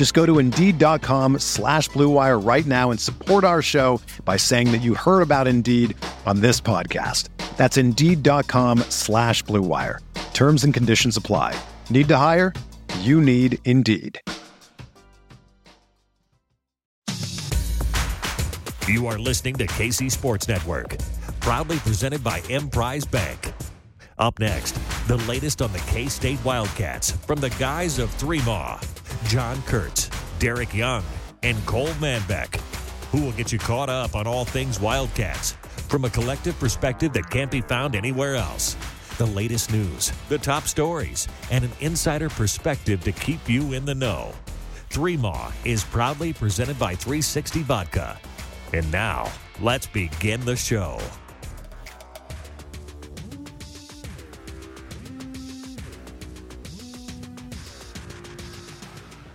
Just go to Indeed.com slash BlueWire right now and support our show by saying that you heard about Indeed on this podcast. That's Indeed.com slash BlueWire. Terms and conditions apply. Need to hire? You need Indeed. You are listening to KC Sports Network, proudly presented by Emprise Bank. Up next, the latest on the K State Wildcats from the guys of Three Maw, John Kurtz, Derek Young, and Cole Manbeck, who will get you caught up on all things Wildcats from a collective perspective that can't be found anywhere else. The latest news, the top stories, and an insider perspective to keep you in the know. Three Maw is proudly presented by 360 Vodka. And now, let's begin the show.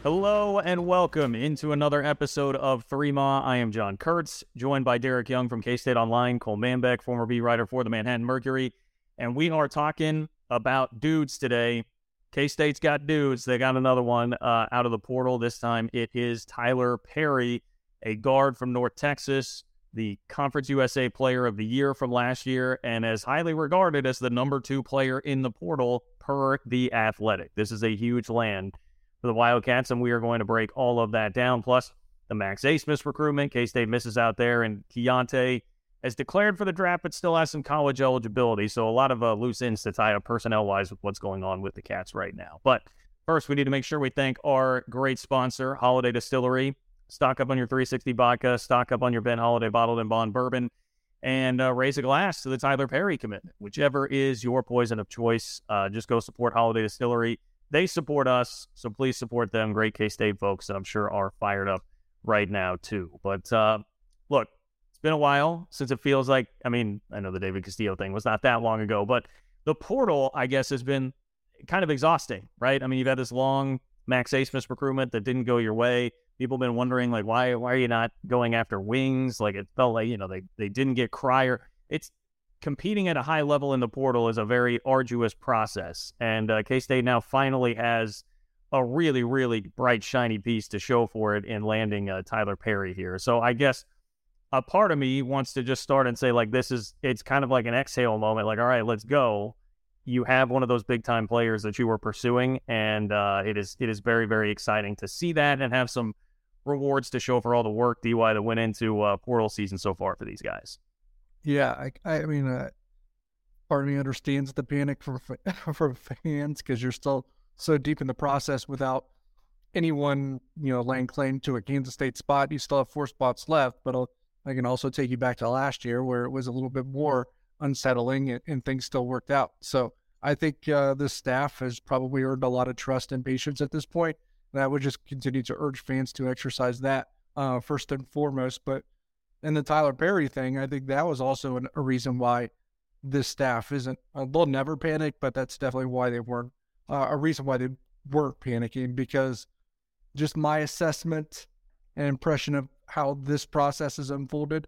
Hello and welcome into another episode of Three Maw. I am John Kurtz, joined by Derek Young from K State Online, Cole Manbeck, former beat writer for the Manhattan Mercury, and we are talking about dudes today. K State's got dudes. They got another one uh, out of the portal. This time it is Tylor Perry, a guard from North Texas, the Conference USA Player of the Year from last year, and as highly regarded as the number two player in the portal per the Athletic. This is a huge land for the Wildcats, and we are going to break all of that down. Plus, the Max Abmas recruitment. K State misses out there, and Keyontae has declared for the draft, but still has some college eligibility. So a lot of uh, loose ends to tie up personnel wise with what's going on with the Cats right now. But first, we need to make sure we thank our great sponsor, Holiday Distillery. Stock up on your 360 vodka, stock up on your Ben Holiday bottled and bond bourbon, and uh, raise a glass to the Tylor Perry commitment. Whichever is your poison of choice, uh, just go support Holiday Distillery they support us, so please support them. Great K State folks that I'm sure are fired up right now too. But uh, look, it's been a while since it feels like. I mean, I know the David Castillo thing was not that long ago, but the portal, I guess, has been kind of exhausting, right? I mean, you've had this long Max Abmas recruitment that didn't go your way. People have been wondering, like, why why are you not going after wings? Like, it felt like you know they they didn't get Cryer. It's competing at a high level in the portal is a very arduous process. And uh, K State now finally has a really, really bright, shiny piece to show for it in landing uh, Tylor Perry here. So I guess a part of me wants to just start and say, like, this is, it's kind of like an exhale moment. Like, all right, let's go. You have one of those big time players that you were pursuing, and uh, it is it is very very exciting to see that and have some rewards to show for all the work DY that went into uh, portal season so far for these guys. Yeah, I, I mean, uh, part of me understands the panic for for fans because you're still so deep in the process without anyone, you know, laying claim to a Kansas State spot. You still have four spots left, but I'll, i can also take you back to last year where it was a little bit more unsettling and, and things still worked out. So I think uh, staff has probably earned a lot of trust and patience at this point, and I would just continue to urge fans to exercise that uh, first and foremost. But and the Tylor Perry thing, I think that was also an, a reason why this staff isn't. Uh, they'll never panic, but that's definitely why they weren't. Uh, a reason why they weren't panicking because just my assessment and impression of how this process has unfolded.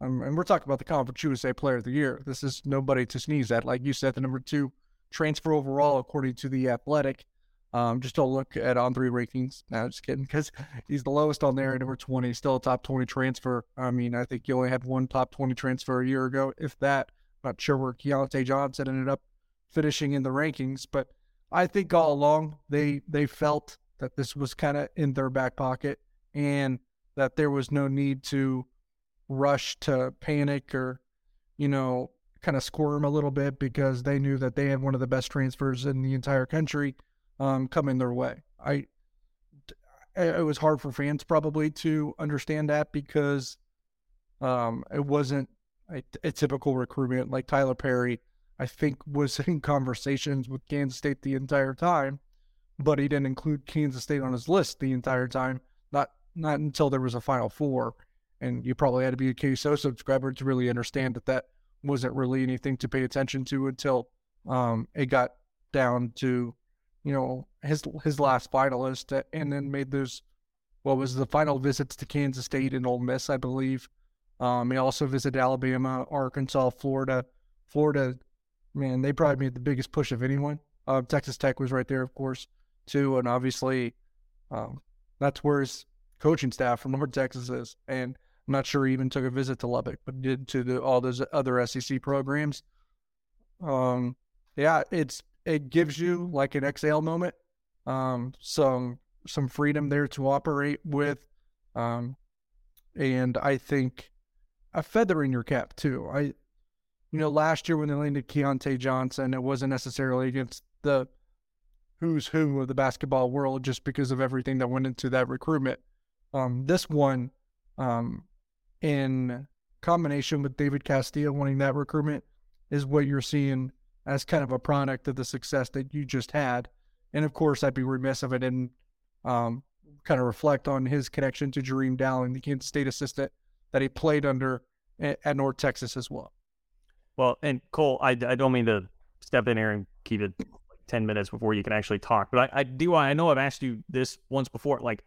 Um, and we're talking about the Conference USA Player of the Year. This is nobody to sneeze at. Like you said, the number two transfer overall, according to the Athletic. Um, just don't look at on three rankings. No, just kidding, because he's the lowest on there at number 20, still a top 20 transfer. I mean, I think you only had one top 20 transfer a year ago, if that. Not sure where Keyontae Johnson ended up finishing in the rankings, but I think all along they they felt that this was kind of in their back pocket and that there was no need to rush to panic or, you know, kind of squirm a little bit because they knew that they had one of the best transfers in the entire country um, coming their way. I it was hard for fans probably to understand that because um, it wasn't a, a, typical recruitment like Tylor Perry. I think was in conversations with Kansas State the entire time, but he didn't include Kansas State on his list the entire time. Not not until there was a Final Four, and you probably had to be a KSO subscriber to really understand that that wasn't really anything to pay attention to until um, it got down to you know his his last finalist, and then made those what was the final visits to Kansas State and Ole Miss, I believe. Um, he also visited Alabama, Arkansas, Florida. Florida, man, they probably made the biggest push of anyone. Uh, Texas Tech was right there, of course, too, and obviously, um, that's where his coaching staff from North Texas is. And I'm not sure he even took a visit to Lubbock, but did to the, all those other SEC programs. Um, yeah, it's it gives you like an exhale moment, um, some some freedom there to operate with, um, and I think a feather in your cap too. I, you know, last year when they landed Keyontae Johnson, it wasn't necessarily against the who's who of the basketball world just because of everything that went into that recruitment. Um, this one, um, in combination with David Castillo winning that recruitment is what you're seeing as kind of a product of the success that you just had. And of course, I'd be remiss if I didn't um, kind of reflect on his connection to Jareem Dowling, the Kansas State assistant that he played under at North Texas as well. Well, and Cole, I, I don't mean to step in here and keep it 10 minutes before you can actually talk, but I, I do, I know I've asked you this once before. Like,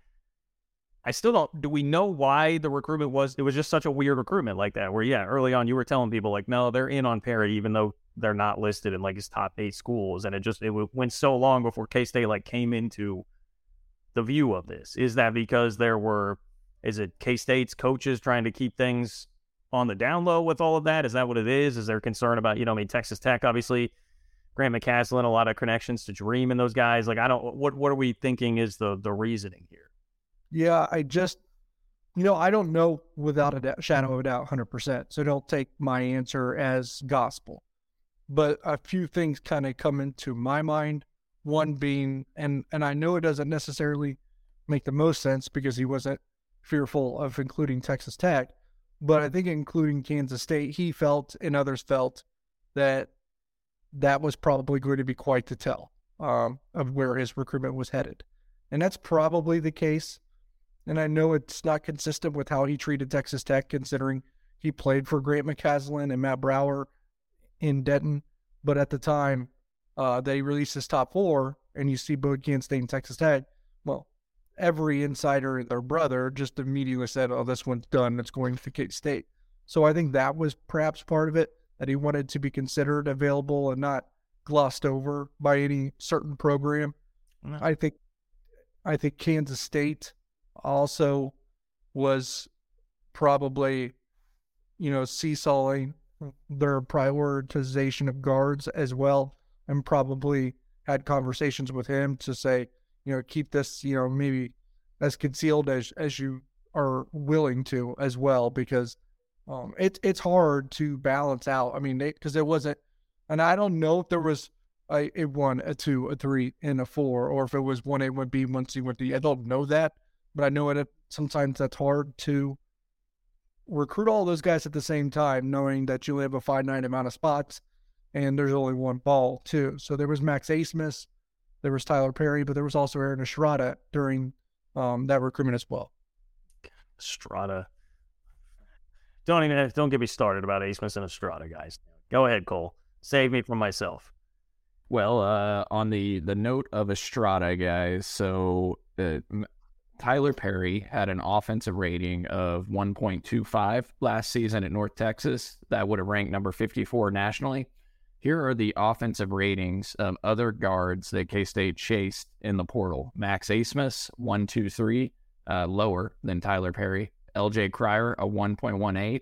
I still don't. Do we know why the recruitment was? It was just such a weird recruitment like that. Where yeah, early on you were telling people like, no, they're in on Perry, even though they're not listed in like his top eight schools, and it just it went so long before K State like came into the view of this. Is that because there were, is it K State's coaches trying to keep things on the down low with all of that? Is that what it is? Is there concern about you know, I mean, Texas Tech obviously. Grant McCasland a lot of connections to Dream and those guys. Like, I don't. What what are we thinking is the the reasoning here? Yeah, I just, you know, I don't know without a doubt, shadow of a doubt, 100%. So don't take my answer as gospel. But a few things kind of come into my mind. One being, and and I know it doesn't necessarily make the most sense because he wasn't fearful of including Texas Tech, but I think including Kansas State, he felt and others felt that that was probably going to be quite the tell um, of where his recruitment was headed. And that's probably the case. And I know it's not consistent with how he treated Texas Tech, considering he played for Grant McCasland and Matt Brower in Denton. But at the time, uh, they released his top four, and you see both Kansas State and Texas Tech. Well, every insider and their brother just immediately said, "Oh, this one's done. It's going to K State." So I think that was perhaps part of it that he wanted to be considered available and not glossed over by any certain program. Mm-hmm. I think, I think Kansas State also was probably, you know, seesawing their prioritization of guards as well, and probably had conversations with him to say, you know, keep this, you know, maybe as concealed as as you are willing to as well, because um, it's it's hard to balance out. I mean, because it wasn't, and I don't know if there was a, a one, a two, a three, and a four, or if it was one A, one B, one C, one D. I don't know that, but I know it sometimes that's hard to recruit all those guys at the same time, knowing that you only have a finite amount of spots and there's only one ball too. So there was Max Abmas, there was Tylor Perry, but there was also Aaron Estrada during um, that recruitment as well. Estrada. Don't even don't get me started about Abmas and Estrada, guys. Go ahead, Cole. Save me from myself. Well, uh, on the the note of Estrada, guys. So uh, Tylor Perry had an offensive rating of 1.25 last season at North Texas. That would have ranked number 54 nationally. Here are the offensive ratings of other guards that K State chased in the portal Max Abmas, 123, uh, lower than Tylor Perry. LJ Cryer, a 1.18.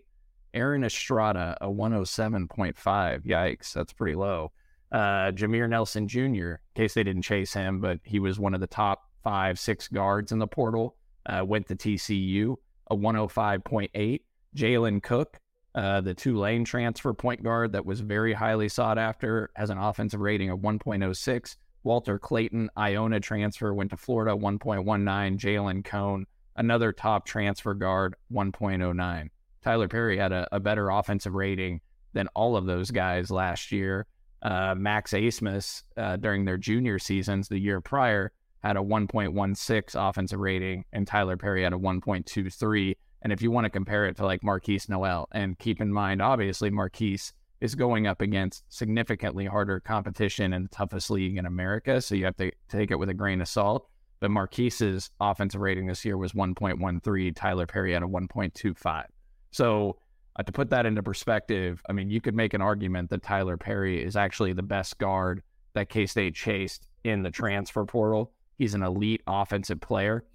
Aaron Estrada, a 107.5. Yikes, that's pretty low. Uh, Jameer Nelson Jr., K State didn't chase him, but he was one of the top five, six guards in the portal. Uh, went to TCU, a 105.8. Jalen Cook, Uh, the Tulane transfer point guard that was very highly sought after has an offensive rating of 1.06. Walter Clayton, Iona transfer, went to Florida, 1.19. Jalen Cone, another top transfer guard, 1.09. Tylor Perry had a, a better offensive rating than all of those guys last year. Uh, Max Abmas, uh, during their junior seasons the year prior, had a 1.16 offensive rating, and Tylor Perry had a 1.23. And if you want to compare it to like Markquis Nowell, and keep in mind, obviously, Markquis is going up against significantly harder competition in the toughest league in America. So you have to take it with a grain of salt. But Markquis's offensive rating this year was 1.13. Tylor Perry had a 1.25. So uh, to put that into perspective, I mean, you could make an argument that Tylor Perry is actually the best guard that K State chased in the transfer portal. He's an elite offensive player.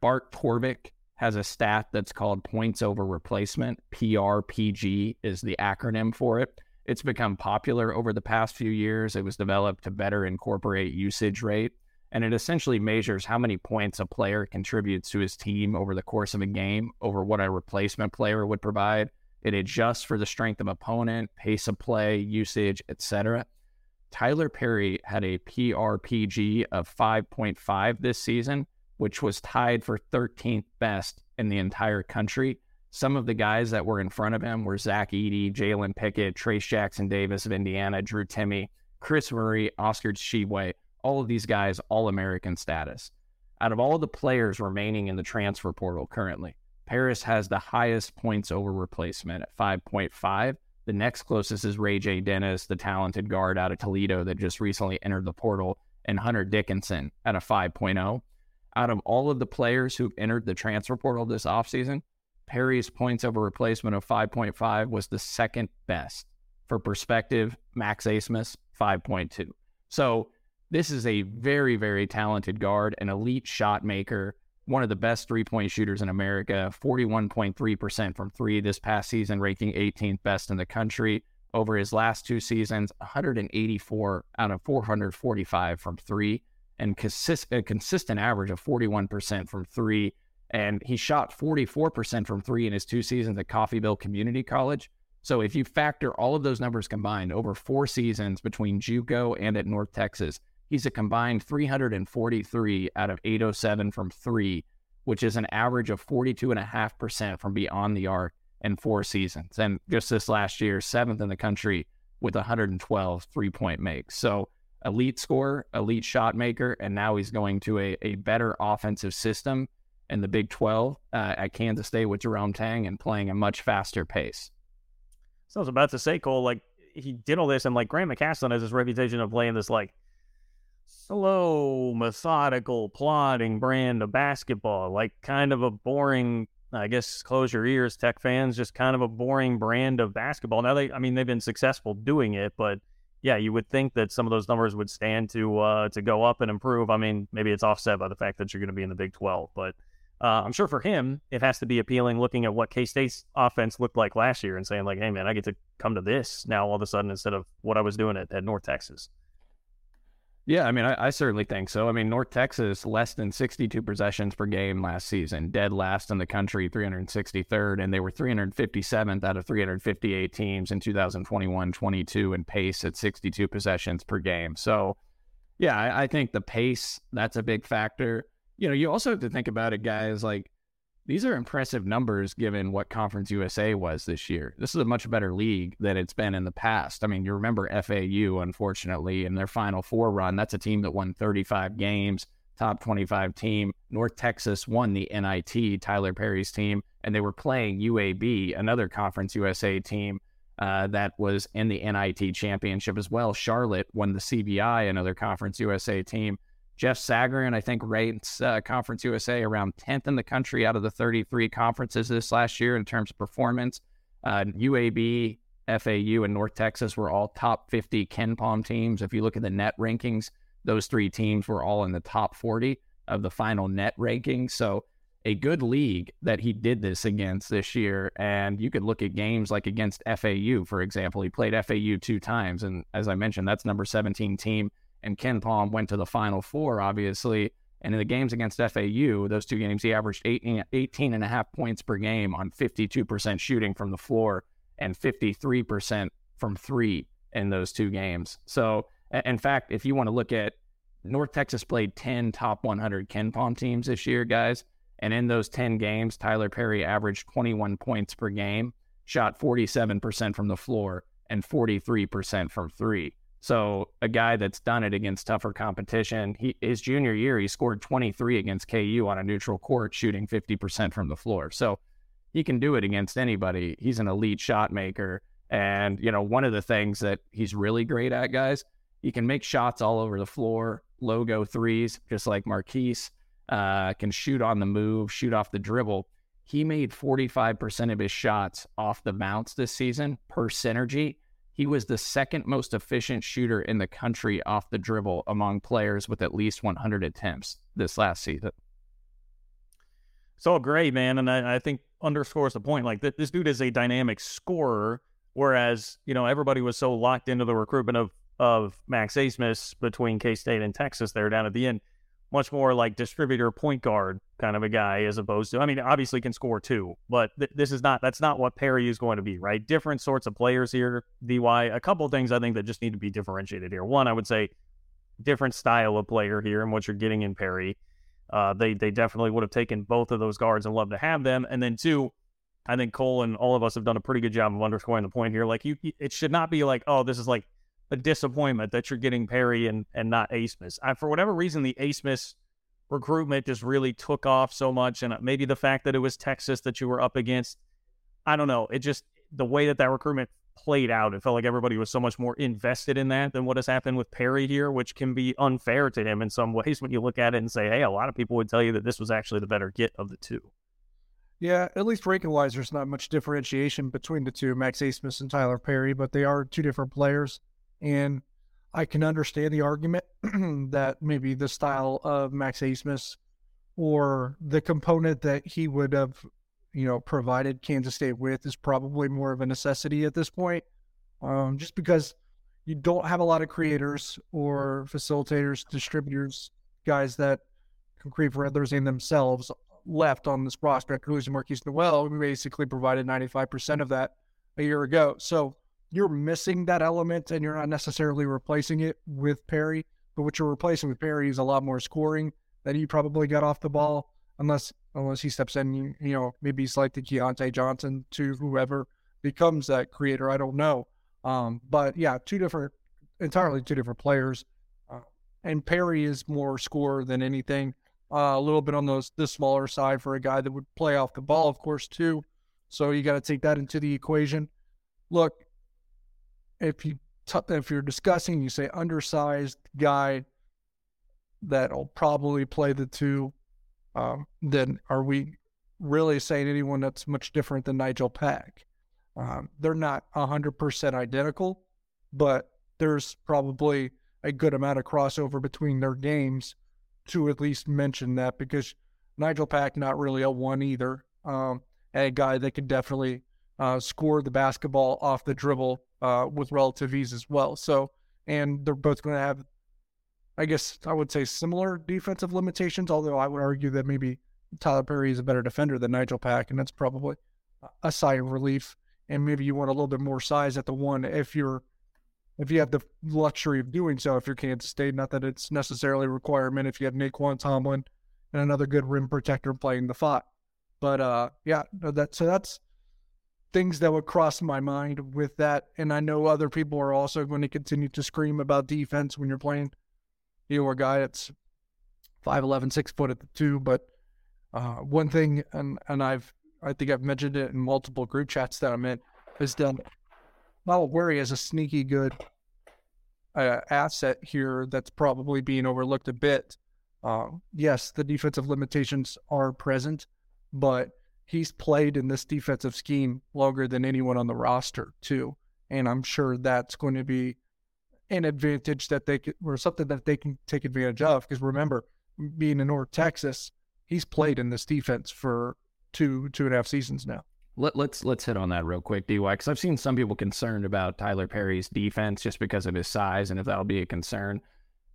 Bart Torvik has a stat that's called points over replacement. PRPG is the acronym for it. It's become popular over the past few years. It was developed to better incorporate usage rate, and it essentially measures how many points a player contributes to his team over the course of a game over what a replacement player would provide. It adjusts for the strength of opponent, pace of play, usage, etc. Tylor Perry had a PRPG of 5.5 this season, which was tied for 13th best in the entire country. Some of the guys that were in front of him were Zach Edey, Jalen Pickett, Trayce Jackson Davis of Indiana, Drew Timme, Kris Murray, Oscar Tshiebwe. All of these guys, all American status. Out of all the players remaining in the transfer portal currently, Paris has the highest points over replacement at 5.5. The next closest is Ray J. Dennis, the talented guard out of Toledo that just recently entered the portal, and Hunter Dickinson at a 5.0. Out of all of the players who've entered the transfer portal this offseason, Perry's points over replacement of 5.5 was the second best. For perspective, Max Abmas, 5.2. So this is a very, very talented guard, an elite shot maker, one of the best three point shooters in America, 41.3% from three this past season, ranking 18th best in the country. Over his last two seasons, 184 out of 445 from three, and consist- a consistent average of 41% from three and he shot 44% from three in his two seasons at Coffeyville Community College. So if you factor all of those numbers combined over four seasons between JUCO and at North Texas, he's a combined 343 out of 807 from three, which is an average of 42.5% from beyond the arc in four seasons. And just this last year, seventh in the country with 112 three point makes. So elite scorer, elite shot maker, and now he's going to a, a better offensive system in the Big 12 uh, at Kansas State with Jerome Tang and playing a much faster pace. So I was about to say, Cole, like he did all this, and like Grant McCasland has this reputation of playing this like slow, methodical, plodding brand of basketball, like kind of a boring. I guess close your ears, Tech fans. Just kind of a boring brand of basketball. Now they, I mean, they've been successful doing it, but yeah, you would think that some of those numbers would stand to uh, to go up and improve. I mean, maybe it's offset by the fact that you're going to be in the Big 12, but uh, I'm sure for him, it has to be appealing looking at what K State's offense looked like last year and saying, like, hey, man, I get to come to this now all of a sudden instead of what I was doing at, at North Texas. Yeah, I mean, I, I, certainly think so. I mean, North Texas, less than 62 possessions per game last season, dead last in the country, 363rd, and they were 357th out of 358 teams in 2021 22 and pace at 62 possessions per game. So, yeah, I, I think the pace, that's a big factor you know, you also have to think about it, guys. Like, these are impressive numbers given what Conference USA was this year. This is a much better league than it's been in the past. I mean, you remember FAU, unfortunately, in their Final Four run. That's a team that won 35 games, top 25 team. North Texas won the NIT, Tylor Perry's team, and they were playing UAB, another Conference USA team uh, that was in the NIT championship as well. Charlotte won the CBI, another Conference USA team. Jeff Sagarin, I think, rates uh, Conference USA around 10th in the country out of the 33 conferences this last year in terms of performance. Uh, UAB, FAU, and North Texas were all top 50 KenPom teams. If you look at the net rankings, those three teams were all in the top 40 of the final net rankings. So, a good league that he did this against this year. And you could look at games like against FAU, for example. He played FAU two times. And as I mentioned, that's number 17 team and KenPom went to the Final Four, obviously. And in the games against FAU, those two games, he averaged 18, 18 and a half points per game on 52% shooting from the floor and 53% from three in those two games. So, in fact, if you want to look at North Texas played 10 top 100 KenPom teams this year, guys. And in those 10 games, Tylor Perry averaged 21 points per game, shot 47% from the floor, and 43% from three. So a guy that's done it against tougher competition. He, his junior year, he scored 23 against KU on a neutral court, shooting 50% from the floor. So he can do it against anybody. He's an elite shot maker. And, you know, one of the things that he's really great at, guys, he can make shots all over the floor, logo threes, just like Markquis, uh, can shoot on the move, shoot off the dribble. He made 45% of his shots off the bounce this season per synergy he was the second most efficient shooter in the country off the dribble among players with at least 100 attempts this last season. It's all great, man. And I, I think underscores the point. Like, th- this dude is a dynamic scorer, whereas, you know, everybody was so locked into the recruitment of, of Max Abmas between K State and Texas there down at the end much more like distributor point guard kind of a guy as opposed to I mean obviously can score too but th- this is not that's not what Perry is going to be right? Different sorts of players here DY a couple things I think that just need to be differentiated here. One I would say different style of player here and what you're getting in Perry. Uh, they they definitely would have taken both of those guards and love to have them and then two I think Cole and all of us have done a pretty good job of underscoring the point here. Like you it should not be like oh this is like a disappointment that you're getting Perry and, and not Abmas. I, for whatever reason, the Abmas recruitment just really took off so much. And uh, maybe the fact that it was Texas that you were up against, I don't know. It just, the way that that recruitment played out, it felt like everybody was so much more invested in that than what has happened with Perry here, which can be unfair to him in some ways when you look at it and say, hey, a lot of people would tell you that this was actually the better get of the two. Yeah, at least ranking wise, there's not much differentiation between the two, Max Abmas and Tylor Perry, but they are two different players. And I can understand the argument that maybe the style of Max Abmas or the component that he would have, you know, provided Kansas State with is probably more of a necessity at this point. Um, just because you don't have a lot of creators or facilitators, distributors, guys that can create for others and themselves left on this prospect. Losing Markquis Nowell, we basically provided 95% of that a year ago. So you're missing that element and you're not necessarily replacing it with Perry. But what you're replacing with Perry is a lot more scoring that he probably got off the ball, unless unless he steps in. You, know, maybe he's like the Keyontae Johnson to whoever becomes that creator. I don't know. Um, but yeah, two different, entirely two different players. Uh, and Perry is more scorer than anything. Uh, a little bit on those the smaller side for a guy that would play off the ball, of course, too. So you got to take that into the equation. Look, if you t- if you're discussing, you say undersized guy that'll probably play the two. Um, then are we really saying anyone that's much different than Nigel Pack? Um, they're not hundred percent identical, but there's probably a good amount of crossover between their games to at least mention that because Nigel Pack not really a one either. Um, a guy that could definitely uh, score the basketball off the dribble uh, with relative ease as well. So, and they're both going to have, I guess I would say, similar defensive limitations. Although I would argue that maybe Tylor Perry is a better defender than Nigel Pack, and that's probably a sigh of relief. And maybe you want a little bit more size at the one if you're if you have the luxury of doing so. If you're Kansas State, not that it's necessarily a requirement. If you have Nae'Qwan Tomlin and another good rim protector playing the five, but uh, yeah, that so that's things that would cross my mind with that. And I know other people are also going to continue to scream about defense when you're playing you know, a guy that's 5'11, 6 foot at the two. But uh, one thing, and, and I've, I think I've mentioned it in multiple group chats that I'm in, is that Mal Worry is a sneaky good uh, asset here that's probably being overlooked a bit. Uh, yes, the defensive limitations are present, but he's played in this defensive scheme longer than anyone on the roster too, and I'm sure that's going to be an advantage that they could, or something that they can take advantage of. Because remember, being in North Texas, he's played in this defense for two two and a half seasons now. Let, let's let's hit on that real quick, DY, because I've seen some people concerned about Tylor Perry's defense just because of his size and if that'll be a concern.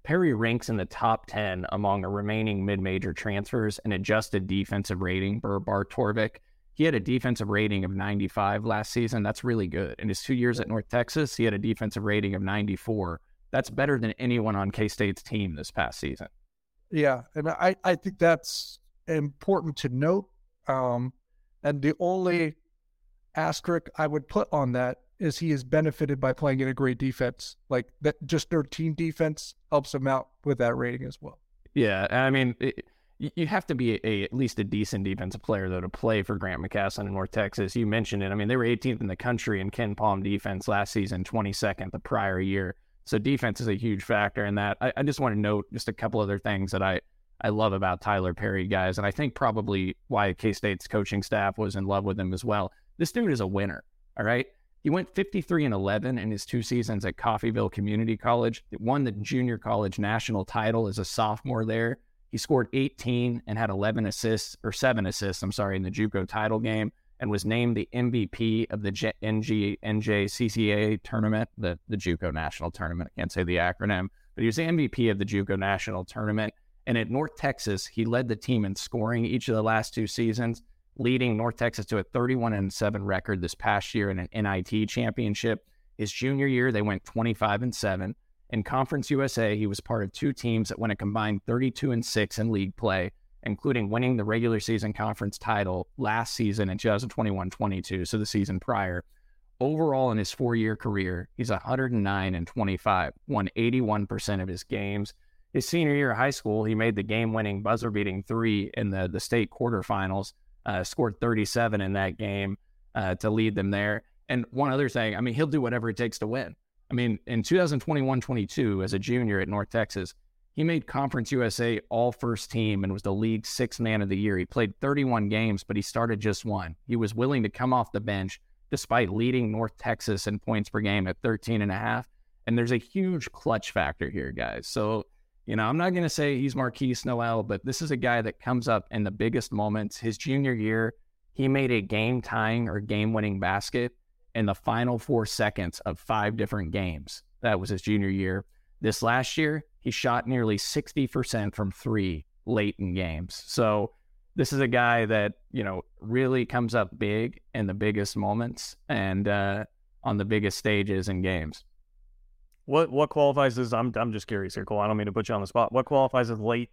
Perry ranks in the top 10 among the remaining mid major transfers and adjusted defensive rating per Bart Torvik. he had a defensive rating of 95 last season. That's really good. In his two years at North Texas, he had a defensive rating of 94. That's better than anyone on K State's team this past season. Yeah, and I, I think that's important to note. Um, and the only asterisk I would put on that is he is benefited by playing in a great defense. Like that, just their team defense helps him out with that rating as well. Yeah, I mean, it, you have to be a, at least a decent defensive player though to play for Grant McCasland in North Texas. You mentioned it. I mean, they were 18th in the country in KenPom defense last season, 22nd the prior year. So defense is a huge factor in that. I, I just want to note just a couple other things that I I love about Tylor Perry, guys, and I think probably why K State's coaching staff was in love with him as well. This dude is a winner. All right. He went 53 and 11 in his two seasons at Coffeyville Community College. Won the junior college national title as a sophomore there. He scored 18 and had 11 assists, or seven assists, I'm sorry, in the JUCO title game, and was named the MVP of the NG, NJCCA tournament, the, the JUCO national tournament. I can't say the acronym, but he was the MVP of the JUCO national tournament. And at North Texas, he led the team in scoring each of the last two seasons leading North Texas to a 31 and 7 record this past year in an NIT championship. His junior year, they went 25 and 7. In Conference USA, he was part of two teams that went a combined 32 and 6 in league play, including winning the regular season conference title last season in 2021 22, so the season prior. Overall, in his four year career, he's 109 and 25, won 81% of his games. His senior year of high school, he made the game winning buzzer beating three in the, the state quarterfinals uh, scored 37 in that game uh, to lead them there. And one other thing, I mean, he'll do whatever it takes to win. I mean, in 2021 22, as a junior at North Texas, he made Conference USA all first team and was the league sixth man of the year. He played 31 games, but he started just one. He was willing to come off the bench despite leading North Texas in points per game at 13 and a half. And there's a huge clutch factor here, guys. So you know, I'm not going to say he's Markquis Nowell, but this is a guy that comes up in the biggest moments. His junior year, he made a game tying or game winning basket in the final four seconds of five different games. That was his junior year. This last year, he shot nearly 60% from three late in games. So this is a guy that, you know, really comes up big in the biggest moments and uh, on the biggest stages in games. What what qualifies as I'm I'm just curious here, Cole. I don't mean to put you on the spot. What qualifies as late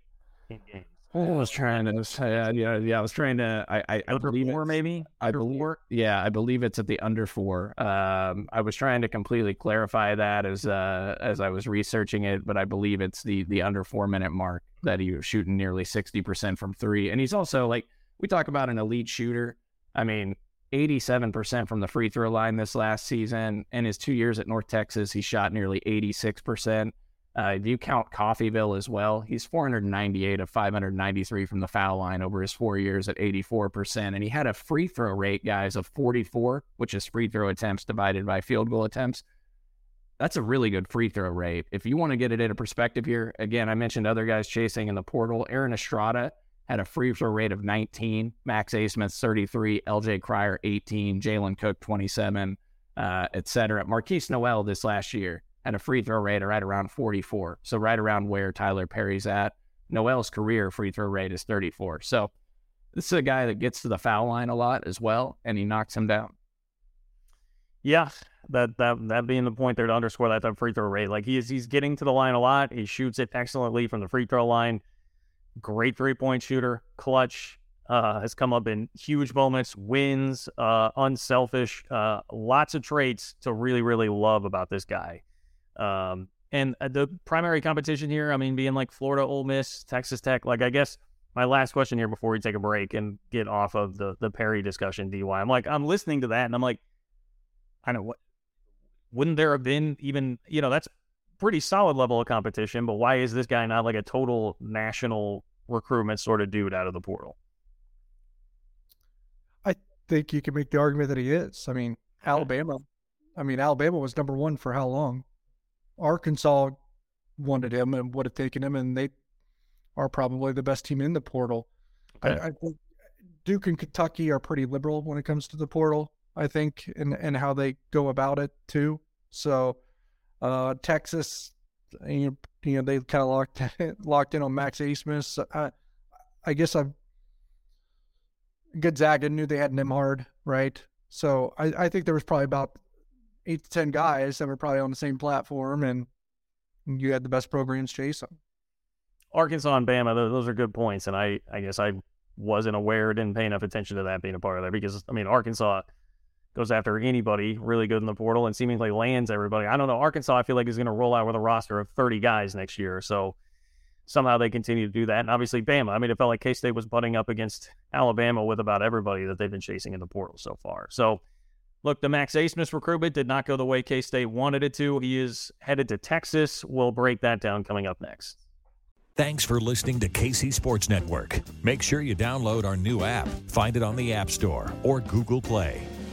in games? I was trying to say, uh, yeah, yeah, I was trying to. I, I, I believe four, maybe. I believe, four? yeah, I believe it's at the under four. Um, I was trying to completely clarify that as uh, as I was researching it, but I believe it's the the under four minute mark that he was shooting nearly sixty percent from three, and he's also like we talk about an elite shooter. I mean, 87% from the free throw line this last season. In his two years at North Texas, he shot nearly 86%. Uh, if you count Coffeyville as well, he's 498 of 593 from the foul line over his four years at 84%. And he had a free throw rate, guys, of 44, which is free throw attempts divided by field goal attempts. That's a really good free throw rate. If you want to get it into perspective here, again, I mentioned other guys chasing in the portal. Aaron Estrada had a free throw rate of 19. Max Abmas 33. LJ Cryer 18. Jalen Cook 27, uh, et cetera. Markquis Nowell this last year had a free throw rate of right around 44. So right around where Tylor Perry's at. Nowell's career free throw rate is 34. So this is a guy that gets to the foul line a lot as well, and he knocks him down. Yeah, that that that being the point there to underscore that, that free throw rate. Like he is, he's getting to the line a lot. He shoots it excellently from the free throw line great three point shooter, clutch, uh, has come up in huge moments, wins, uh, unselfish, uh, lots of traits to really, really love about this guy. Um, and uh, the primary competition here, I mean, being like Florida, Ole Miss, Texas Tech, like I guess my last question here before we take a break and get off of the the Perry discussion, DY. I'm like, I'm listening to that and I'm like, I know what wouldn't there have been even, you know, that's pretty solid level of competition, but why is this guy not like a total national recruitment sort of dude out of the portal? I think you can make the argument that he is. I mean, Alabama. I mean, Alabama was number one for how long? Arkansas wanted him and would have taken him, and they are probably the best team in the portal. Okay. I, I think Duke and Kentucky are pretty liberal when it comes to the portal. I think, and and how they go about it too. So uh, Texas, you know, they kind of locked locked in on Max Abmas. I, I guess I've Gonzaga knew they had Nembhard, right? So I, I think there was probably about eight to ten guys that were probably on the same platform, and you had the best programs chase them. Arkansas and Bama, those are good points, and I, I guess I wasn't aware, didn't pay enough attention to that being a part of that because I mean Arkansas goes after anybody really good in the portal and seemingly lands everybody. I don't know. Arkansas, I feel like is going to roll out with a roster of 30 guys next year, so somehow they continue to do that. And obviously Bama, I mean, it felt like K State was butting up against Alabama with about everybody that they've been chasing in the portal so far. So Look, the Max Abmas recruitment did not go the way K State wanted it to. He is headed to Texas. We'll break that down coming up next. Thanks for listening to KC Sports Network. Make sure you download our new app. Find it on the App Store or Google Play.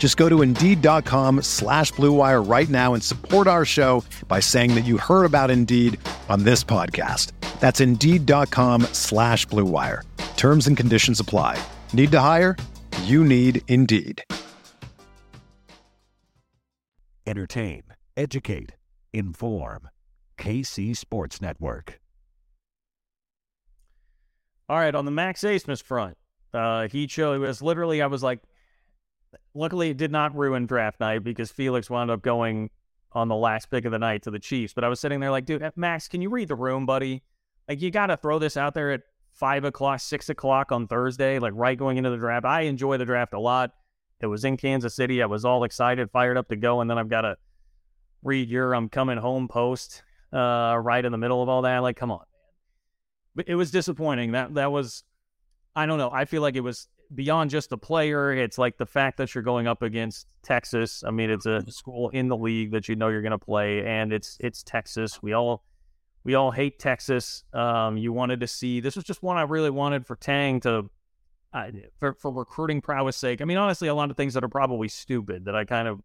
Just go to Indeed.com slash BlueWire right now and support our show by saying that you heard about Indeed on this podcast. That's Indeed.com slash BlueWire. Terms and conditions apply. Need to hire? You need Indeed entertain, educate, inform. KC Sports Network. All right, on the Max Abmas front, uh, he chose. It was literally, I was like, luckily it did not ruin draft night because Felix wound up going on the last pick of the night to the Chiefs. But I was sitting there like, dude, Max, can you read the room, buddy? Like, you got to throw this out there at five o'clock, six o'clock on Thursday, like right going into the draft. I enjoy the draft a lot. It was in Kansas City. I was all excited, fired up to go, and then I've got to read your "I'm coming home" post uh, right in the middle of all that. Like, come on, man. It was disappointing. That that was, I don't know. I feel like it was beyond just the player. It's like the fact that you're going up against Texas. I mean, it's a school in the league that you know you're going to play, and it's it's Texas. We all we all hate Texas. Um, you wanted to see this was just one I really wanted for Tang to uh, for for recruiting prowess sake. I mean, honestly, a lot of things that are probably stupid that I kind of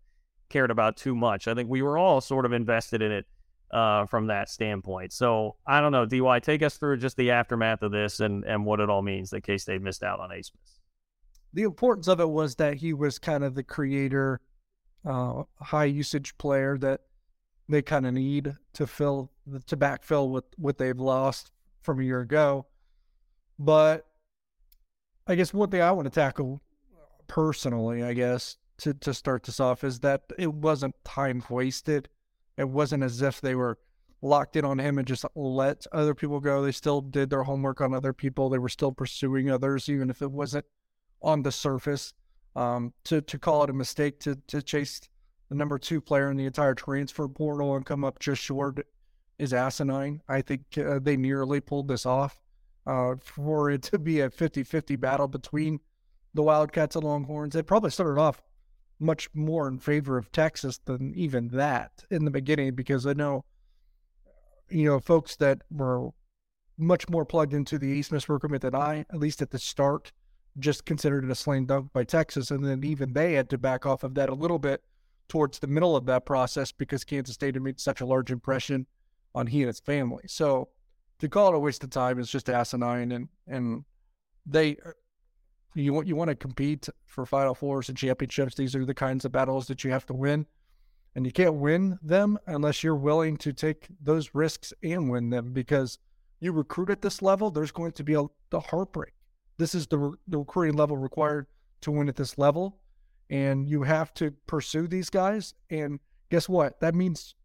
cared about too much. I think we were all sort of invested in it uh, from that standpoint. So I don't know, DY, take us through just the aftermath of this and and what it all means in case they missed out on Abmas. The importance of it was that he was kind of the creator, uh, high usage player that they kind of need to fill the to backfill with what they've lost from a year ago. But I guess one thing I want to tackle personally, I guess, to, to start this off is that it wasn't time wasted. It wasn't as if they were locked in on him and just let other people go. They still did their homework on other people. They were still pursuing others, even if it wasn't on the surface. Um, to to call it a mistake to to chase the number two player in the entire transfer portal and come up just short is asinine. I think uh, they nearly pulled this off uh, for it to be a 50 50 battle between the Wildcats and Longhorns. It probably started off much more in favor of Texas than even that in the beginning because I know, you know, folks that were much more plugged into the Abmas recruitment than I, at least at the start, just considered it a slam dunk by Texas. And then even they had to back off of that a little bit towards the middle of that process because Kansas State had made such a large impression on he and his family. So to call it a waste of time is just asinine. And and they uh, you want you want to compete for Final Fours and championships. These are the kinds of battles that you have to win, and you can't win them unless you're willing to take those risks and win them. Because you recruit at this level, there's going to be a the heartbreak. This is the the recruiting level required to win at this level, and you have to pursue these guys. And guess what? That means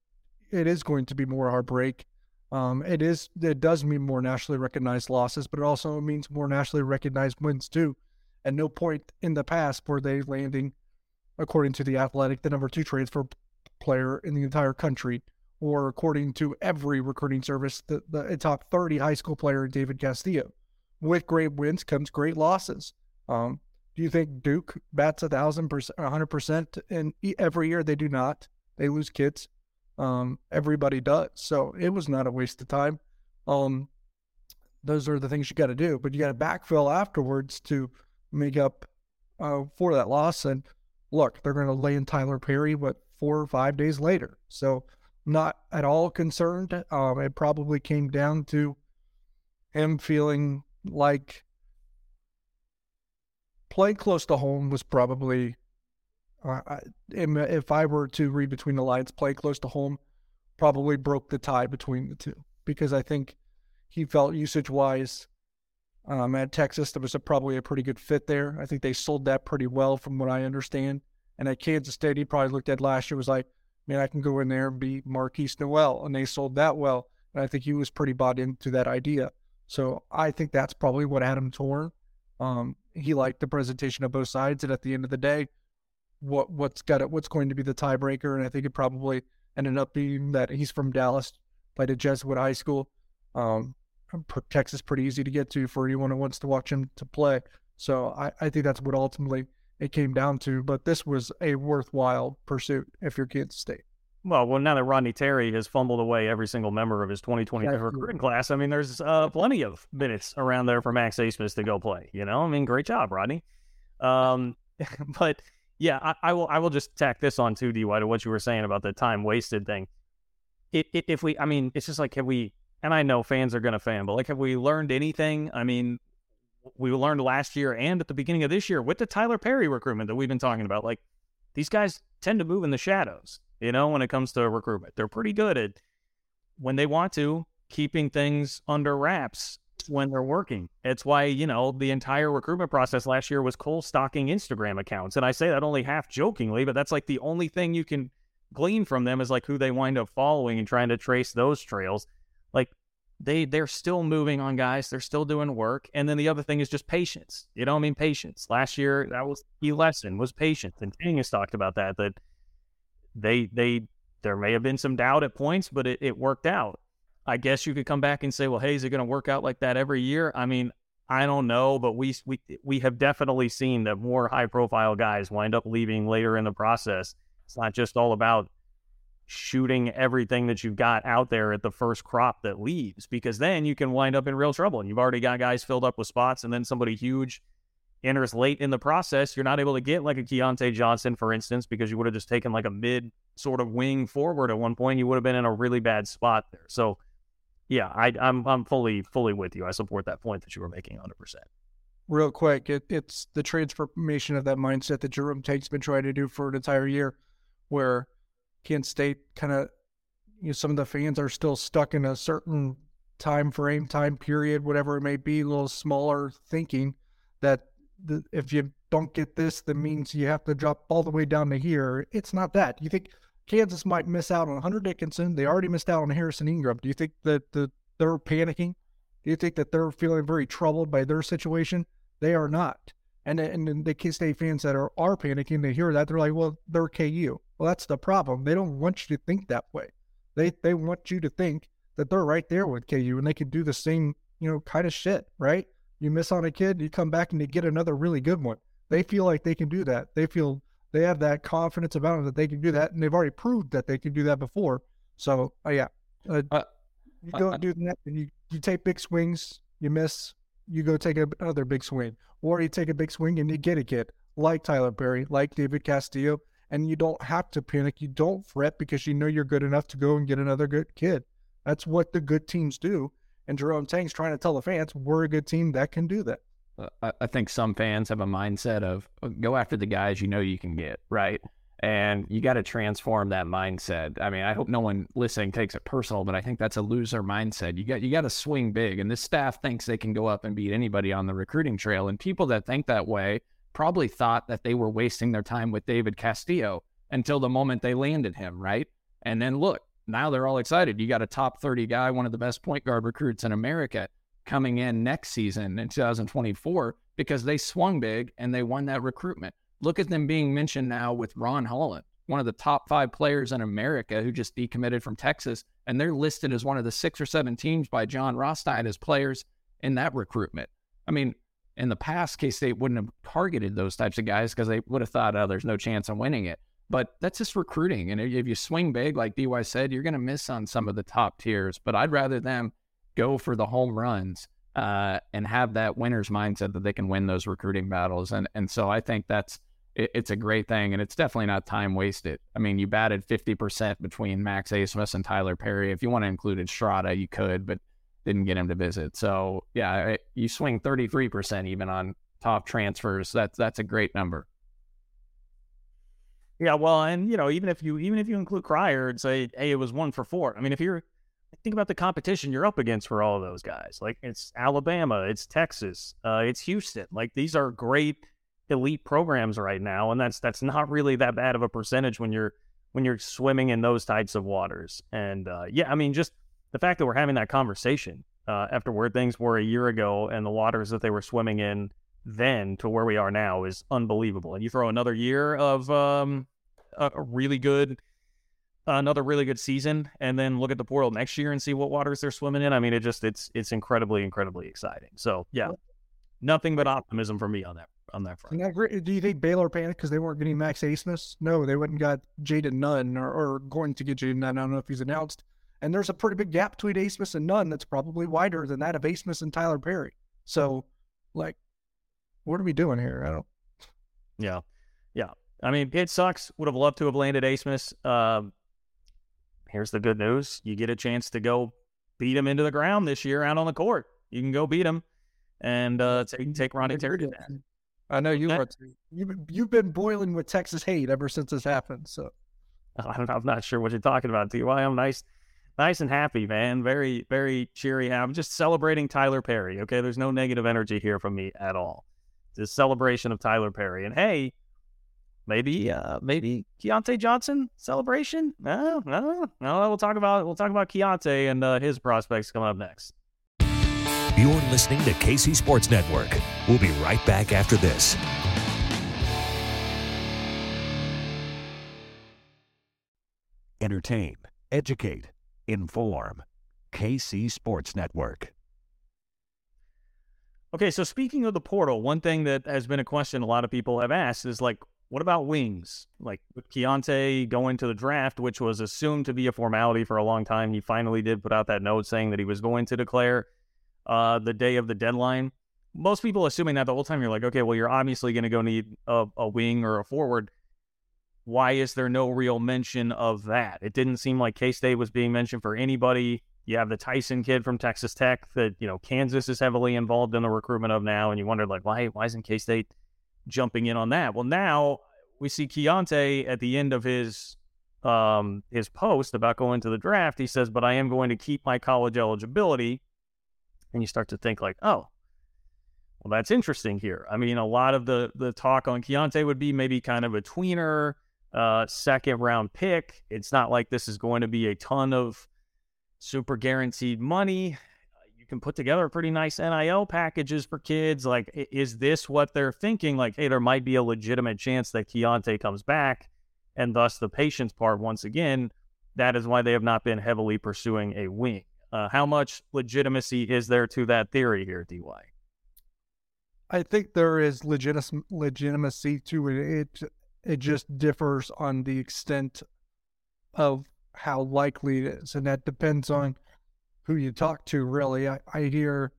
it is going to be more heartbreak um, it is it does mean more nationally recognized losses, but it also means more nationally recognized wins too. At no point in the past were they landing according to the Athletic, the number two transfer player in the entire country, or according to every recruiting service, the, the top 30 high school player, David Castillo. With great wins comes great losses. Um, do you think Duke bats a thousand percent, a hundred percent in every year? They do not. They lose kids. Um, everybody does. So it was not a waste of time. Um, those are the things you got to do, but you got to backfill afterwards to make up uh, for that loss. And look, they're going to lay in Tylor Perry, what four or five days later. So not at all concerned. Um, it probably came down to him feeling like playing close to home was probably uh, if I were to read between the lines, play close to home probably broke the tie between the two because I think he felt usage wise um, at Texas there was a, probably a pretty good fit there. I think they sold that pretty well from what I understand. And at Kansas State, he probably looked at last year was like, man, I can go in there and be Markquis Nowell, and they sold that well. And I think he was pretty bought into that idea. So I think that's probably what Adam torn. Um, he liked the presentation of both sides, and at the end of the day, what what's got it, what's going to be the tiebreaker, and I think it probably ended up being that he's from Dallas, played at Jesuit High School. Um, Texas pretty easy to get to for anyone who wants to watch him to play. So I, I think that's what ultimately it came down to. But this was a worthwhile pursuit if you're Kansas State. Well, well, now that Rodney Terry has fumbled away every single member of his 2022 recruiting class, I mean, there's uh, plenty of minutes around there for Max Abmas to go play. You know, I mean, great job, Rodney. Um, but yeah, I, I, will. I will just tack this on too, Dy, to what you were saying about the time wasted thing. It, it, if we, I mean, it's just like have we? And I know fans are going to fan, but like, have we learned anything? I mean, we learned last year and at the beginning of this year with the Tylor Perry recruitment that we've been talking about. Like, these guys tend to move in the shadows. You know, when it comes to recruitment, they're pretty good at when they want to keeping things under wraps when they're working. It's why, you know, the entire recruitment process last year was Cole stocking Instagram accounts. And I say that only half jokingly, but that's like the only thing you can glean from them is like who they wind up following and trying to trace those trails. Like they they're still moving on guys, they're still doing work. And then the other thing is just patience. You know, I mean patience. Last year that was the lesson was patience. And Tang has talked about that, that they they there may have been some doubt at points, but it, it worked out. I guess you could come back and say, well, hey, is it going to work out like that every year? I mean, I don't know, but we we we have definitely seen that more high profile guys wind up leaving later in the process. It's not just all about shooting everything that you've got out there at the first crop that leaves, because then you can wind up in real trouble. And you've already got guys filled up with spots, and then somebody huge enters late in the process. You're not able to get like a Keyontae Johnson, for instance, because you would have just taken like a mid sort of wing forward at one point. You would have been in a really bad spot there. So yeah, I, am I'm, I'm fully fully with you. I support that point that you were making 100. percent Real quick, it, it's the transformation of that mindset that Jerome Tang's been trying to do for an entire year, where Kansas State kind of, you know, some of the fans are still stuck in a certain time frame, time period, whatever it may be, a little smaller thinking that the, if you don't get this, that means you have to drop all the way down to here. It's not that. You think Kansas might miss out on Hunter Dickinson. They already missed out on Harrison Ingram. Do you think that the, they're panicking? Do you think that they're feeling very troubled by their situation? They are not. And and the K State fans that are, are panicking, they hear that they're like, well, they're KU. Well, that's the problem. They don't want you to think that way. They they want you to think that they're right there with KU and they can do the same, you know, kind of shit, right? You miss on a kid, you come back and you get another really good one. They feel like they can do that. They feel they have that confidence about them that they can do that, and they've already proved that they can do that before. So, uh, yeah, uh, uh, you go do that, and you you take big swings, you miss, you go take another big swing, or you take a big swing and you get a kid like Tylor Perry, like David Castillo, and you don't have to panic. You don't fret because you know you're good enough to go and get another good kid. That's what the good teams do. And Jerome Tang's trying to tell the fans we're a good team that can do that. Uh, I think some fans have a mindset of oh, go after the guys you know you can get, right? And you got to transform that mindset. I mean, I hope no one listening takes it personal, but I think that's a loser mindset. You got you got to swing big, and this staff thinks they can go up and beat anybody on the recruiting trail. And people that think that way probably thought that they were wasting their time with David Castillo until the moment they landed him, right? And then look, now they're all excited. You got a top 30 guy, one of the best point guard recruits in America coming in next season in 2024 because they swung big and they won that recruitment. look at them being mentioned now with Ron Holland, one of the top five players in America who just decommitted from Texas. And they're listed as one of the six or seven teams by Jon Rothstein as players in that recruitment. I mean, in the past, K State wouldn't have targeted those types of guys because they would have thought, oh, there's no chance of winning it. But that's just recruiting. And if you swing big, like DY said, you're going to miss on some of the top tiers. But I'd rather them go for the home runs uh, and have that winner's mindset that they can win those recruiting battles. And and so I think that's it, it's a great thing, and it's definitely not time wasted. I mean, you batted 50% between Max Abmas and Tylor Perry. If you want to include Estrada, you could, but didn't get him to visit. So yeah, you swing 33% even on top transfers. That's that's a great number. Yeah, well, and you know, even if you even if you include Cryer and say, hey, it was one for four. I mean, if you're think about the competition you're up against for all of those guys. Like it's Alabama, it's Texas, uh, it's Houston. Like these are great elite programs right now, and that's that's not really that bad of a percentage when you're when you're swimming in those types of waters. And uh, yeah, I mean, just the fact that we're having that conversation uh, after where things were a year ago and the waters that they were swimming in then to where we are now is unbelievable. And you throw another year of um, a, really good, another really good season, and then look at the portal next year and see what waters they're swimming in. I mean, it just it's it's incredibly incredibly exciting. So yeah, nothing but optimism for me on that on that front. That, do you think Baylor panicked because they weren't getting Max Abmas? No, they wouldn't got Jayden Nunn or, or going to get Jayden Nunn. I don't know if he's announced. And there's a pretty big gap between Abmas and Nunn that's probably wider than that of Abmas and Tylor Perry. So, like, what are we doing here? I don't. Yeah, yeah. I mean, it sucks. Would have loved to have landed Abmas. Um, here's the good news: you get a chance to go beat him into the ground this year out on the court. You can go beat him and uh, take take Ronnie Terry to that. I know you are. You've you've been boiling with Texas hate ever since this happened. So I'm not sure what you're talking about, Ty. I'm nice, nice and happy, man. Very very cheery. I'm just celebrating Tylor Perry. Okay, there's no negative energy here from me at all. It's a celebration of Tylor Perry. And hey, maybe uh, maybe Keyontae Johnson celebration. No, no, no. We'll talk about we'll talk about Keyontae and uh, his prospects coming up next. You're listening to KC Sports Network. We'll be right back after this. Entertain, educate, inform. KC Sports Network. Okay, so speaking of the portal, one thing that has been a question a lot of people have asked is like, what about wings? Like with Keyontae going to the draft, which was assumed to be a formality for a long time, he finally did put out that note saying that he was going to declare uh, the day of the deadline. Most people assuming that the whole time you're like, okay, well, you're obviously going to go need a, a wing or a forward. Why is there no real mention of that? It didn't seem like K State was being mentioned for anybody. You have the Tyson kid from Texas Tech that you know Kansas is heavily involved in the recruitment of now, and you wondered like, why why isn't K State jumping in on that. Well, now we see Keyontae at the end of his um, his post about going to the draft. He says, "But I am going to keep my college eligibility." And you start to think like, "Oh, well, that's interesting here." I mean, a lot of the the talk on Keyontae would be maybe kind of a tweener, uh, second round pick. It's not like this is going to be a ton of super guaranteed money You can put together pretty nice NIL packages for kids. Like, is this what they're thinking? Like, hey, there might be a legitimate chance that Keyontae comes back, and thus the patience part, once again, that is why they have not been heavily pursuing a wing. Uh, how much legitimacy is there to that theory here, DY? I think there is legit- legitimacy to it. It it just differs on the extent of how likely it is, and that depends on who you talk to, really. I, I hear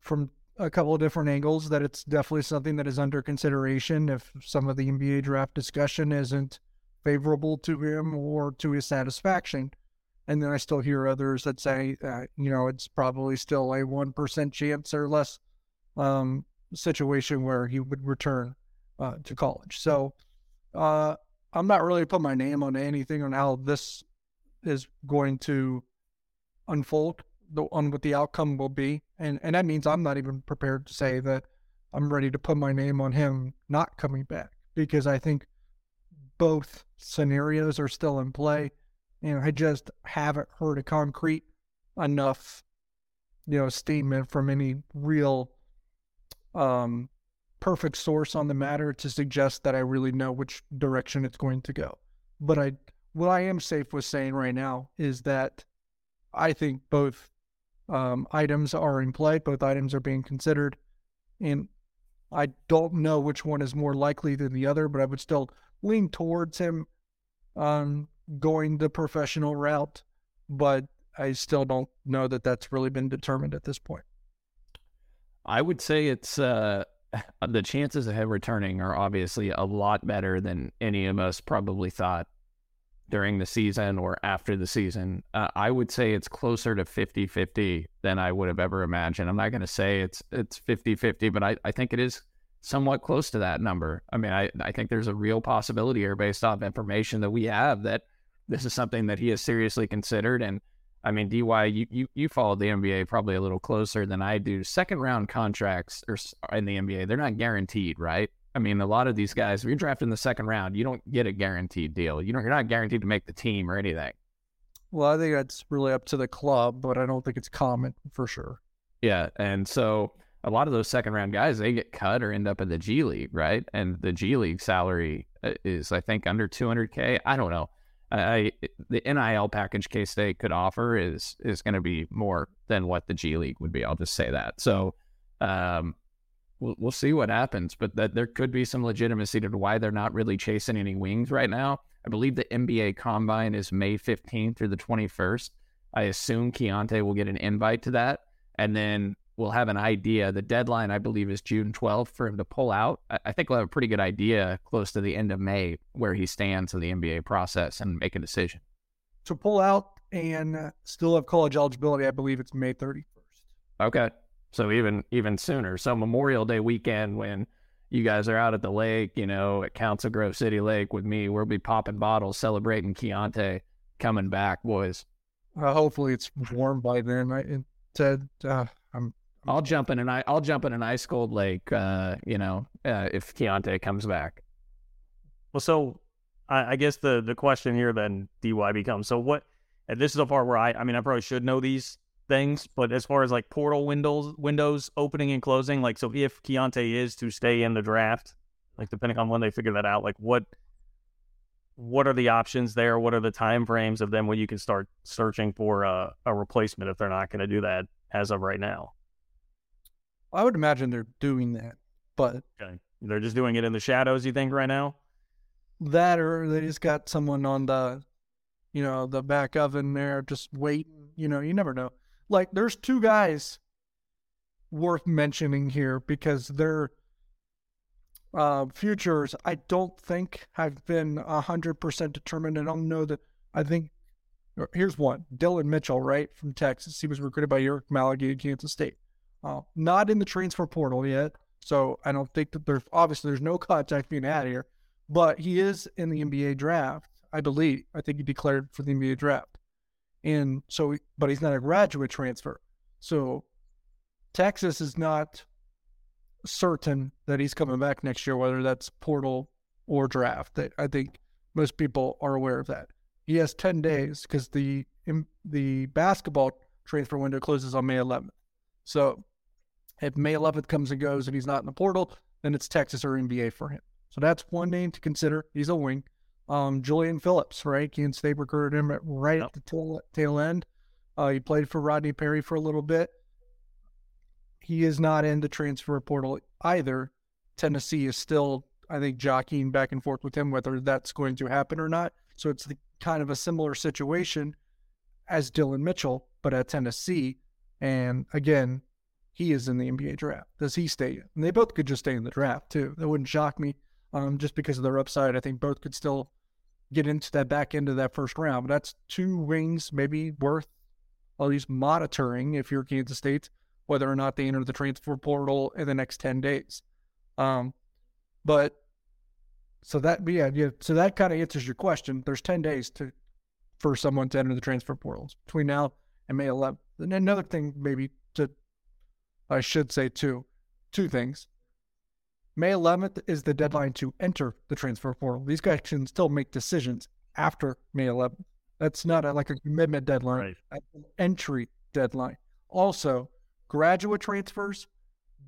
from a couple of different angles that it's definitely something that is under consideration if some of the NBA draft discussion isn't favorable to him or to his satisfaction. And then I still hear others that say, uh, you know, it's probably still a 1% chance or less um, situation where he would return uh, to college. So uh, I'm not really put my name on anything on how this is going to unfold the, on what the outcome will be. And, and that means I'm not even prepared to say that I'm ready to put my name on him not coming back because I think both scenarios are still in play. And I just haven't heard a concrete enough, you know, statement from any real um, perfect source on the matter to suggest that I really know which direction it's going to go. But I, what I am safe with saying right now is that I think both um, items are in play, both items are being considered, and I don't know which one is more likely than the other, but I would still lean towards him um, going the professional route. But I still don't know that that's really been determined at this point. I would say it's uh, the chances of him returning are obviously a lot better than any of us probably thought during the season or after the season. Uh, I would say it's closer to 50 50 than I would have ever imagined. I'm not going to say it's it's 50 50, but I, I think it is somewhat close to that number. I mean, I, I think there's a real possibility here based off information that we have that this is something that he has seriously considered. And I mean, DY, you, you, you followed the NBA probably a little closer than I do. Second round contracts are in the NBA, they're not guaranteed, right? I mean, a lot of these guys, if you're drafted in the second round, you don't get a guaranteed deal. You know, you're not guaranteed to make the team or anything. Well, I think that's really up to the club, but I don't think it's common for sure. Yeah, and so a lot of those second round guys, they get cut or end up in the G League, right? And the G League salary uh, is, I think, under 200k. I don't know. I the NIL package K State could offer is is going to be more than what the G League would be. I'll just say that. So, um, we'll we'll see what happens, but that there could be some legitimacy to why they're not really chasing any wings right now. I believe the NBA Combine is May 15th through the 21st. I assume Keyontae will get an invite to that, and then we'll have an idea. The deadline, I believe, is June 12th for him to pull out. I think we'll have a pretty good idea close to the end of May where he stands in the NBA process and make a decision. To pull out and still have college eligibility, I believe it's May 31st. Okay. So even even sooner. So Memorial Day weekend when you guys are out at the lake, you know, at Council Grove City Lake with me, we'll be popping bottles, celebrating Keyontae coming back, boys. Uh, hopefully it's warm by then. I, Ted, uh, I'm I'll jump in an I I'll jump in an ice cold lake. Uh, you know, uh, if Keyontae comes back. Well, so I, I, guess the the question here then DY becomes so what? And this is the part where I I mean I probably should know these things, but as far as like portal windows windows opening and closing, like so if Keyonte is to stay in the draft, like depending on when they figure that out, like what what are the options there? What are the time frames of them when you can start searching for a, a replacement if they're not going to do that as of right now? I would imagine they're doing that, but okay. they're just doing it in the shadows. You think right now? That or they just got someone on the, you know, the back oven there, just waiting. You know, you never know. Like, there's two guys worth mentioning here because their uh, futures, I don't think have been hundred percent determined. I don't know that. I think here's one: Dillon Mitchell, right from Texas. He was recruited by Ulric Maligi, Kansas State. Uh, not in the transfer portal yet, so I don't think that there's obviously there's no contact being had here, but he is in the NBA draft, I believe. I think he declared for the NBA draft, and so, but he's not a graduate transfer, so Texas is not certain that he's coming back next year, whether that's portal or draft. I think most people are aware of that. He has ten days because the the basketball transfer window closes on May 11th. So if May 11th comes and goes and he's not in the portal, then it's Texas or NBA for him. So that's one name to consider. He's a wing. Um, Julian Phillips, right? Kansas State recruited him right at the tail, tail end. Uh, he played for Rodney Perry for a little bit. He is not in the transfer portal either. Tennessee is still, I think, jockeying back and forth with him whether that's going to happen or not. So it's the, kind of a similar situation as Dillon Mitchell, but at Tennessee. And again, he is in the NBA draft. Does he stay? And they both could just stay in the draft too. That wouldn't shock me. Um, just because of their upside, I think both could still get into that back end of that first round. But that's two wings maybe worth at least monitoring if you're Kansas State, whether or not they enter the transfer portal in the next ten days. Um, but so that yeah, yeah so that kind of answers your question. There's ten days to for someone to enter the transfer portals between now and May 11th. And another thing maybe to I should say two, two things. May 11th is the deadline to enter the transfer portal. These guys can still make decisions after May 11th. That's not a, like a commitment deadline, right. An entry deadline. Also, graduate transfers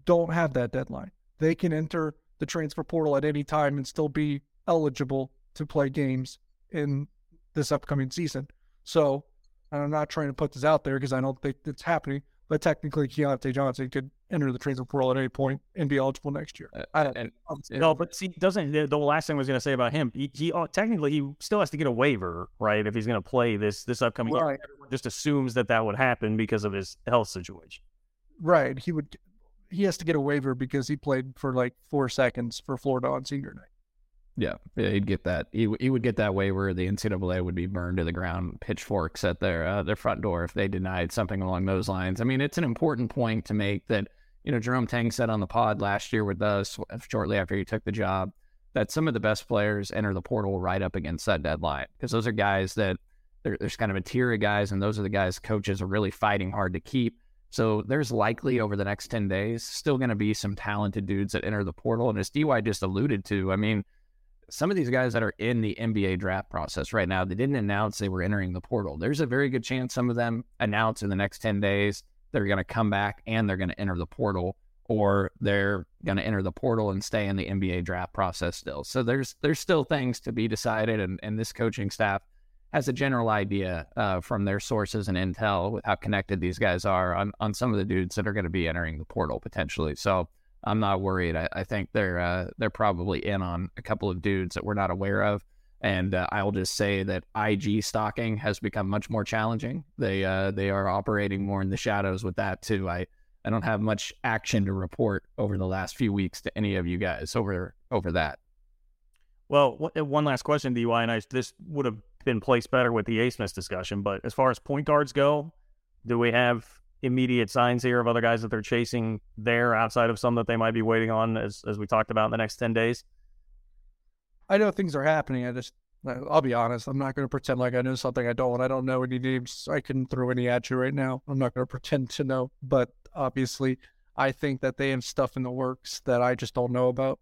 don't have that deadline. they can enter the transfer portal at any time and still be eligible to play games in this upcoming season. So I'm not trying to put this out there because I don't think it's happening, but technically Keyontae Johnson could enter the transfer portal at any point and be eligible next year. Uh, I don't and- No, but see, doesn't the, the last thing I was going to say about him? He, he uh, technically he still has to get a waiver, right? If he's going to play this this upcoming year, everyone just assumes that that would happen because of his health situation. Right. He would he has to get a waiver because he played for like four seconds for Florida on senior night. Yeah, he'd get that. He, he would get that waiver. The NCAA would be burned to the ground, pitchforks at their uh, their front door if they denied something along those lines. I mean, it's an important point to make that you know Jerome Tang said on the pod last year with us shortly after he took the job that some of the best players enter the portal right up against that deadline because those are guys that there's kind of a tier of guys, and those are the guys coaches are really fighting hard to keep. So there's likely over the next 10 days still going to be some talented dudes that enter the portal. And as DY just alluded to, I mean, some of these guys that are in the NBA draft process right now, they didn't announce they were entering the portal. There's a very good chance some of them announce in the next 10 days they're going to come back and they're going to enter the portal or they're going to enter the portal and stay in the NBA draft process still. So there's there's still things to be decided and, and this coaching staff has a general idea uh, from their sources and intel with how connected these guys are on, on some of the dudes that are going to be entering the portal potentially. So I'm not worried. I, I think they're uh, they're probably in on a couple of dudes that we're not aware of. And uh, I'll just say that IG stocking has become much more challenging. They uh, they are operating more in the shadows with that too. I, I don't have much action to report over the last few weeks to any of you guys over over that. Well, one- uh, last question, DY, and I, this would have been placed better with the Abmas discussion, but as far as point guards go, do we have immediate signs here of other guys that they're chasing there outside of some that they might be waiting on as, as we talked about in the next 10 days? I know things are happening. I just I'll be honest. I'm not going to pretend like I know something I don't. I don't know any names. I can't throw any at you right now. I'm not going to pretend to know. But obviously, I think that they have stuff in the works that I just don't know about.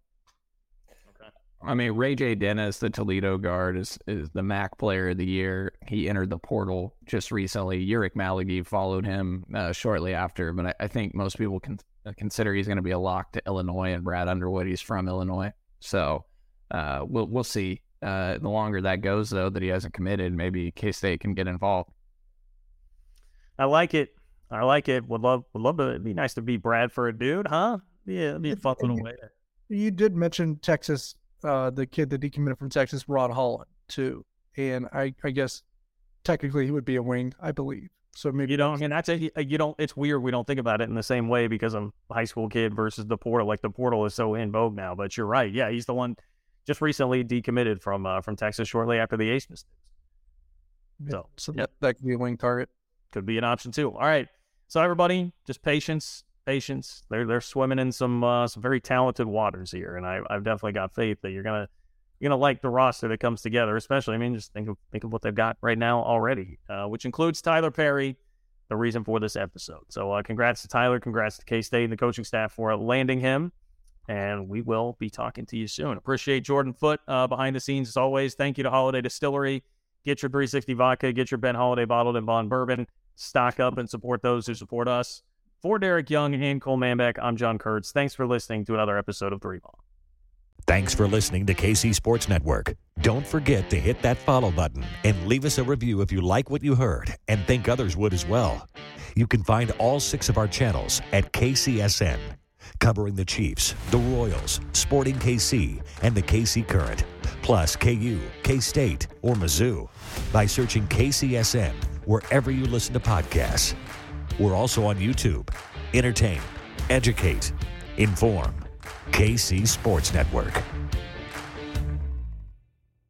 I mean, Ray J. Dennis, the Toledo guard, is is the MAC player of the year. He entered the portal just recently. Ulric Maligi followed him uh, shortly after, but I, I think most people can consider he's going to be a lock to Illinois and Brad Underwood. He's from Illinois, so uh, we'll we'll see. Uh, the longer that goes, though, that he hasn't committed, maybe K State can get involved. I like it. I like it. Would love would love to it'd be nice to be Brad for a dude, huh? Yeah, it'd be a fun little way. You did mention Texas, uh, the kid that decommitted from Texas, Ron Holland, too. And I, I guess technically he would be a wing, I believe. So maybe You don't, and that's a, you don't. It's weird we don't think about it in the same way because of high school kid versus the portal. Like the portal is so in vogue now. But you're right. Yeah, he's the one just recently decommitted from uh, from Texas shortly after the Ace mistakes. So, so yep. that, that could be a wing target. Could be an option too. All right. So everybody, just patience, patience. They're they're swimming in some uh, some very talented waters here, and I I've definitely got faith that you're gonna you're gonna like the roster that comes together. Especially, I mean, just think of think of what they've got right now already, uh, which includes Tylor Perry, the reason for this episode. So, uh, congrats to Tylor, congrats to K State and the coaching staff for landing him. And we will be talking to you soon. Appreciate Jordan Foot uh, behind the scenes as always. Thank you to Holladay Distillery. Get your 360 vodka, get your Ben Holladay bottled and bond bourbon. Stock up and support those who support us. For Derek Young and Cole Manbeck, I'm John Kurtz. Thanks for listening to another episode of Three Maw. Thanks for listening to KC Sports Network. Don't forget to hit that follow button and leave us a review if you like what you heard and think others would as well. You can find all six of our channels at KCSN, covering the Chiefs, the Royals, Sporting KC, and the KC Current, plus KU, K State, or Mizzou by searching KCSN wherever you listen to podcasts. We're also on YouTube. Entertain, educate, inform. KC Sports Network.